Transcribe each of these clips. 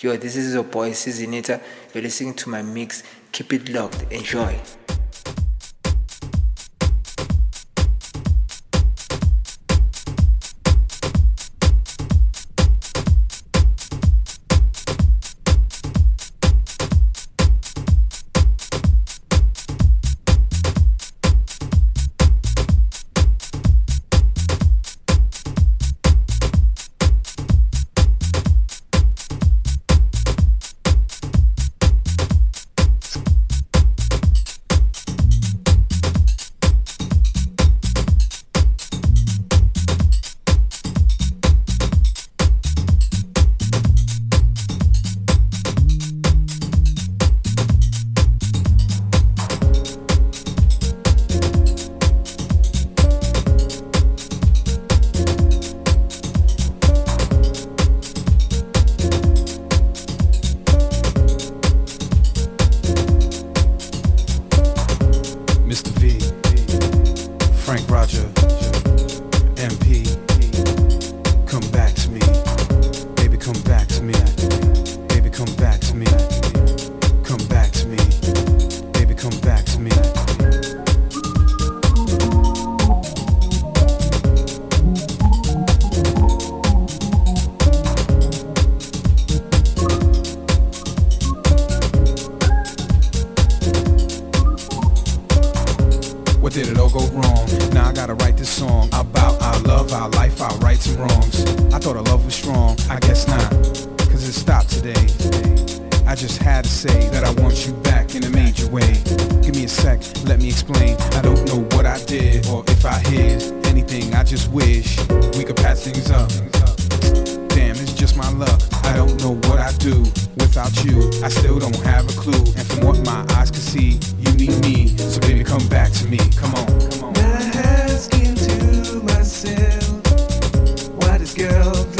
Yo, this is your boy Seasonita. You're listening to my mix. Keep it locked. Enjoy. song about our love, our life, our rights and wrongs. I thought our love was strong, I guess not, cause it stopped today. I just had to say that I want you back in a major way. Give me a sec, let me explain. I don't know what I did or if I hid anything. I just wish we could pass things up. Damn, it's just my luck. I don't know what I do without you. I still don't have a clue. And from what my eyes can see, you need me. So baby, come back to me. Come on. Come on. Not asking myself, what is this girl?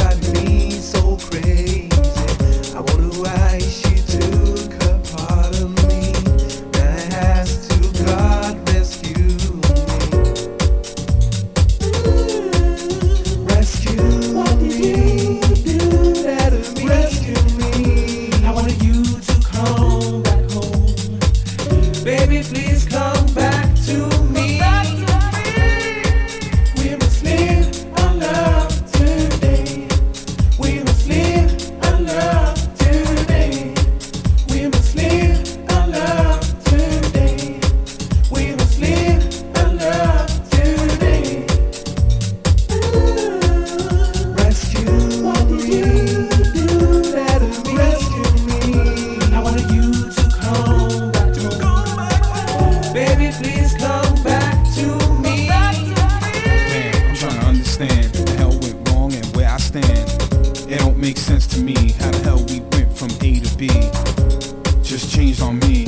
me.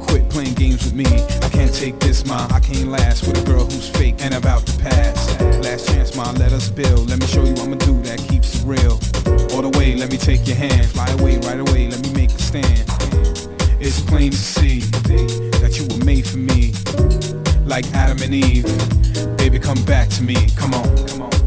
Quit playing games with me. I can't take this, ma. I can't last with a girl who's fake and about to pass. Last chance, ma. Let us build. Let me show you I'ma do that keeps it real. All the way, let me take your hand. Fly away right away. Let me make a stand. It's plain to see that you were made for me. Like Adam and Eve. Baby, come back to me. Come on. Come on.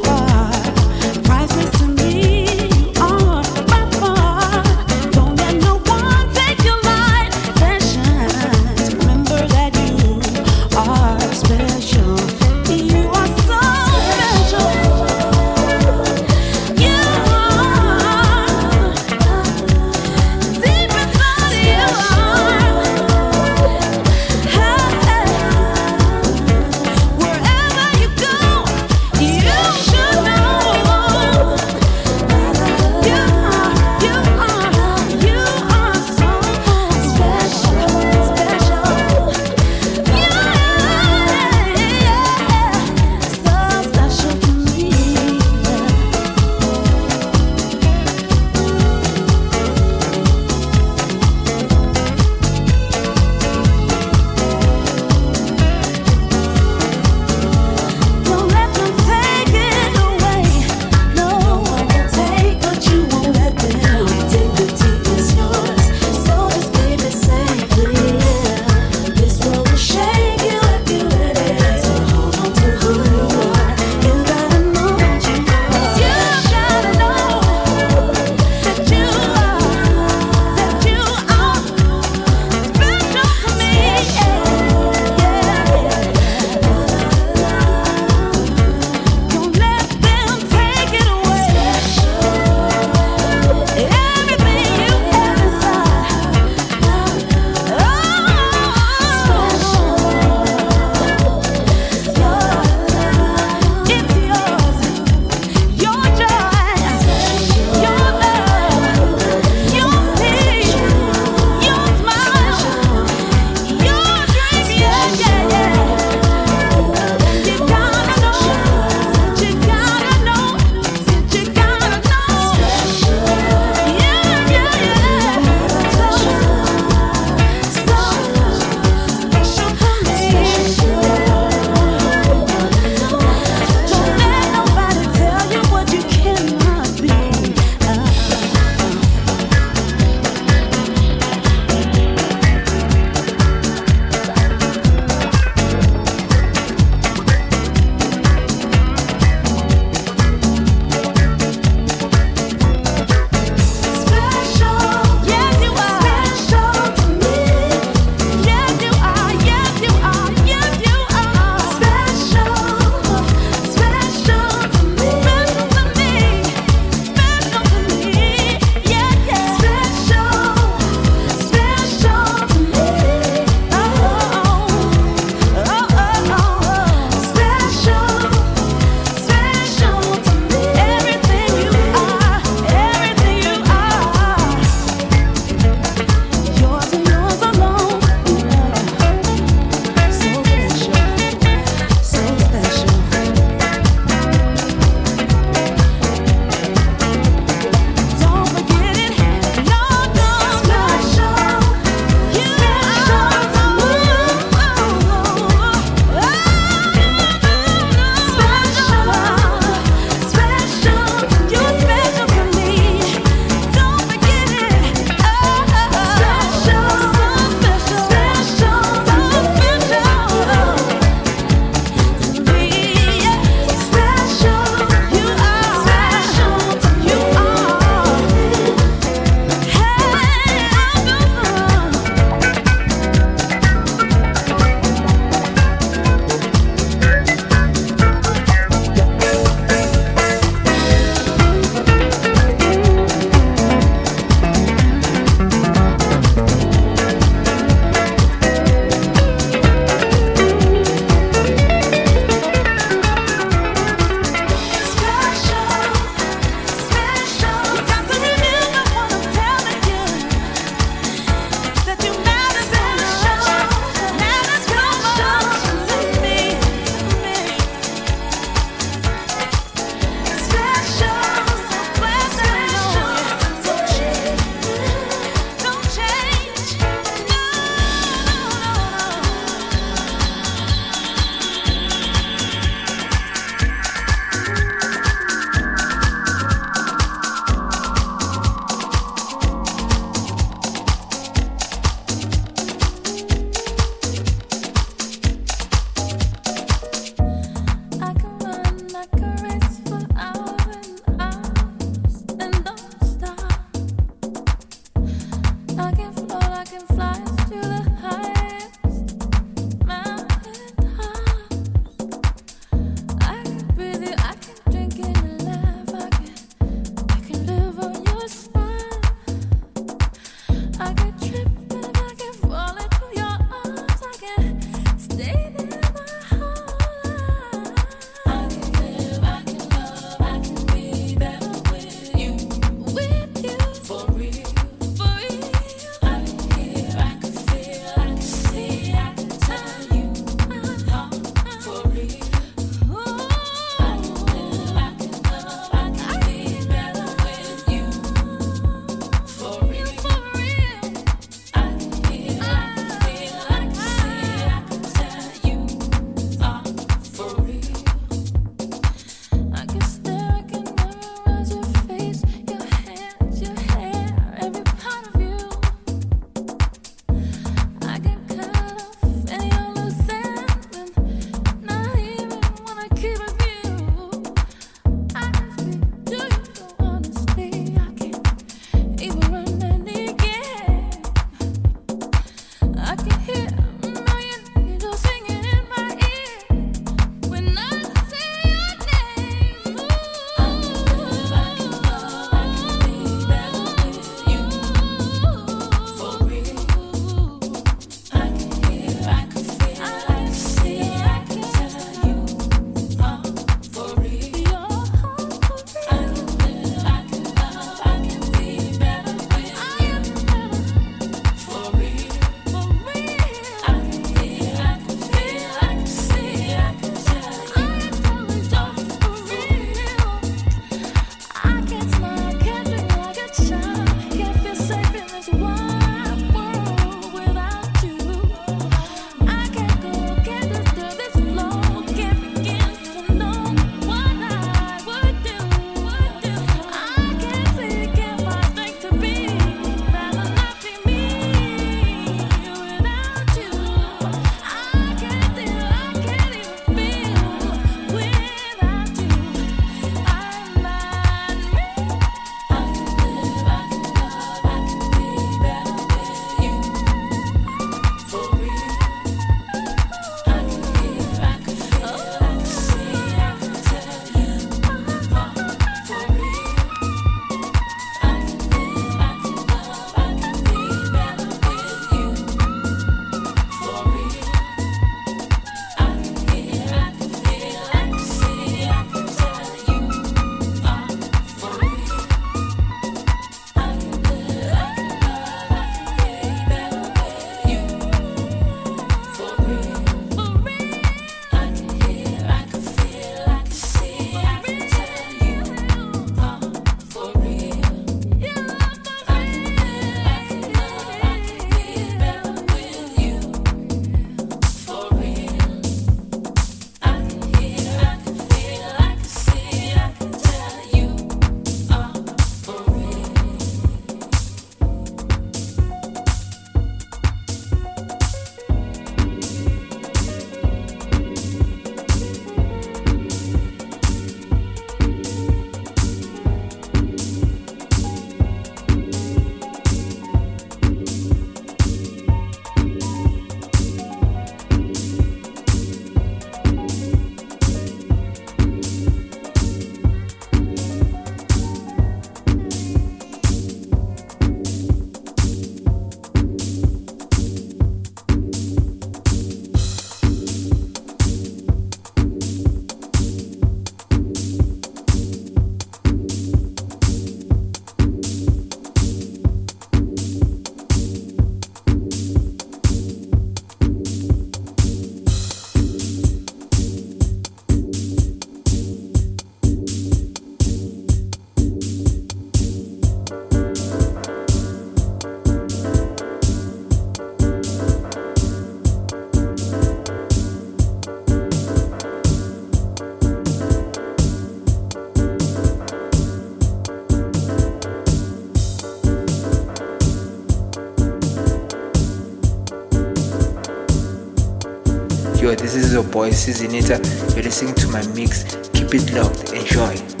Your boy Seasonita. You're uh, listening to my mix. Keep it locked. Enjoy.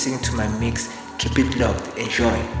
Listening to my mix. Keep it locked. Enjoy.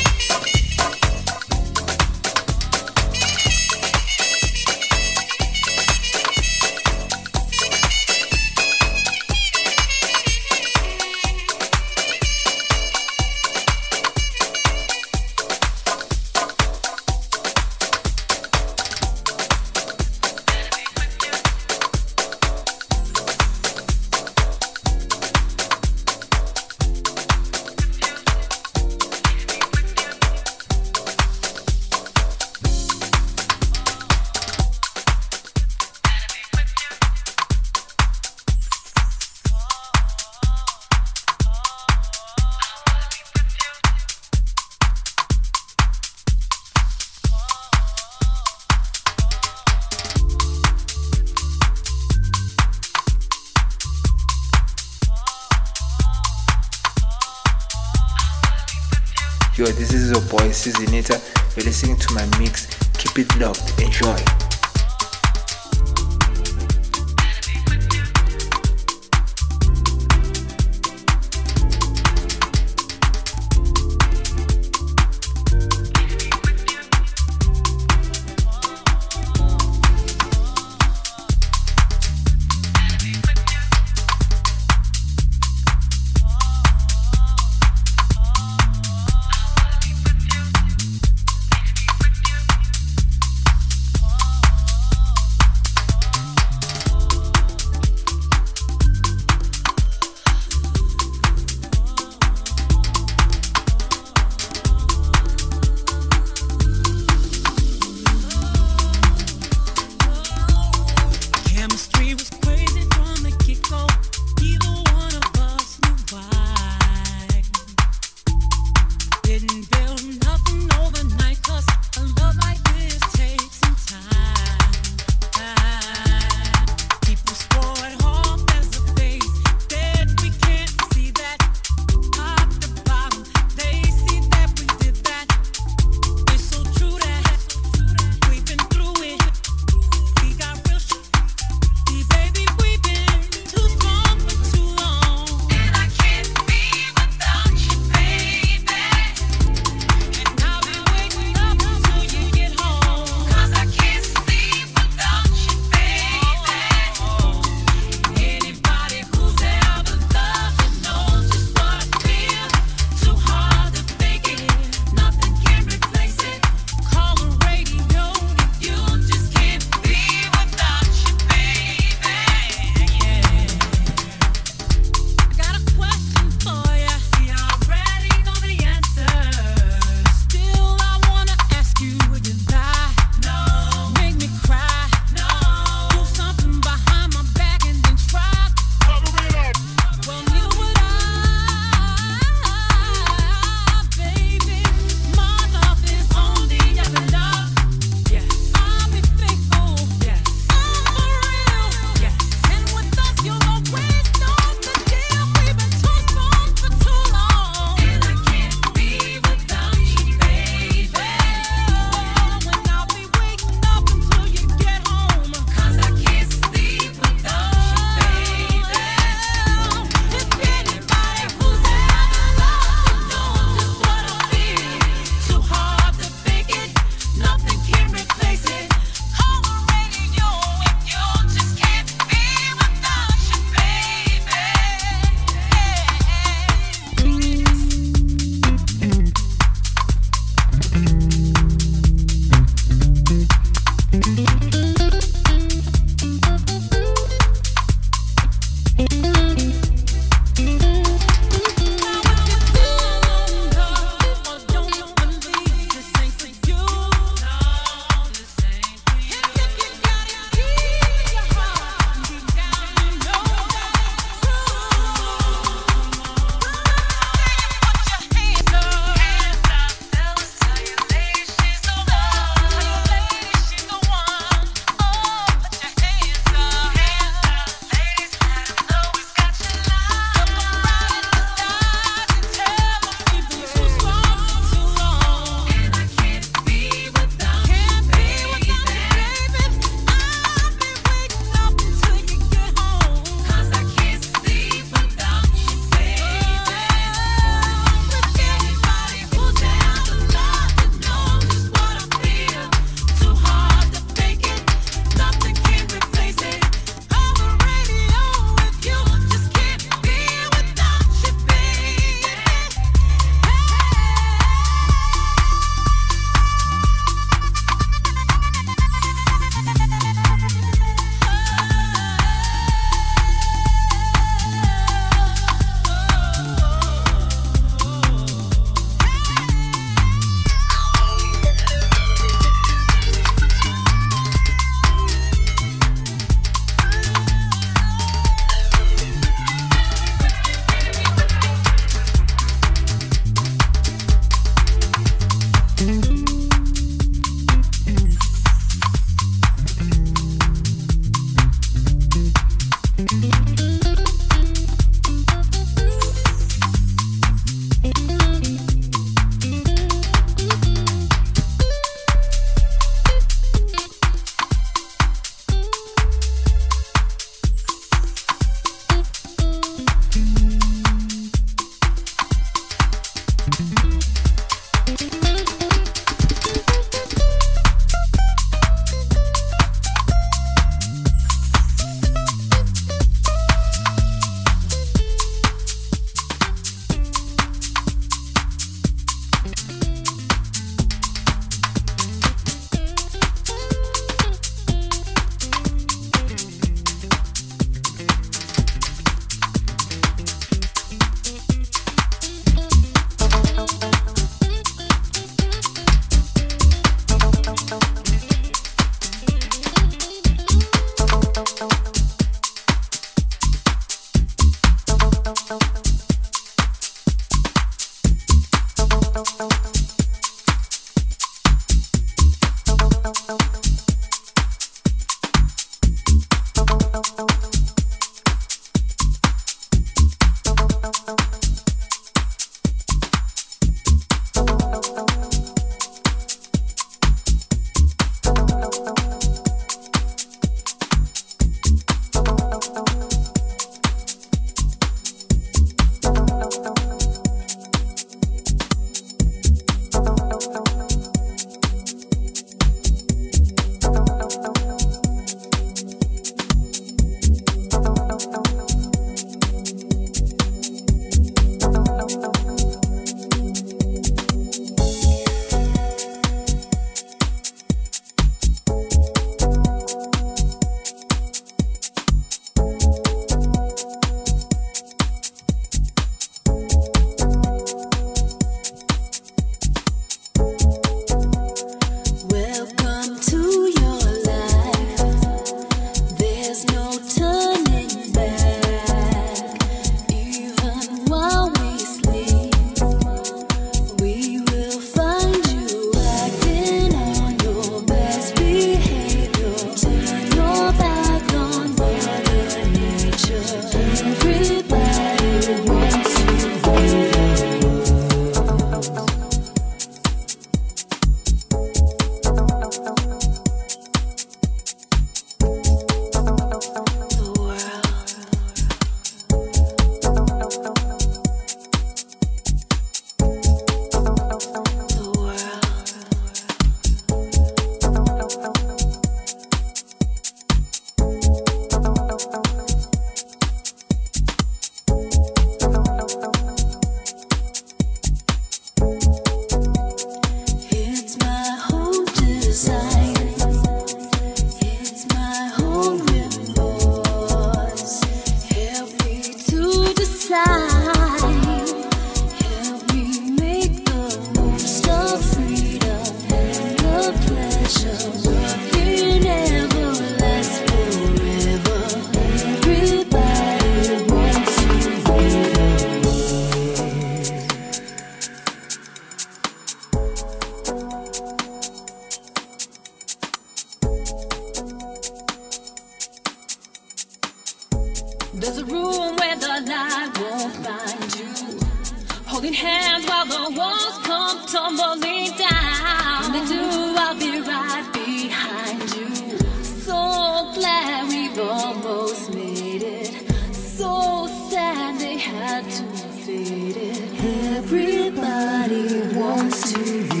Had to fade it. Everybody wants to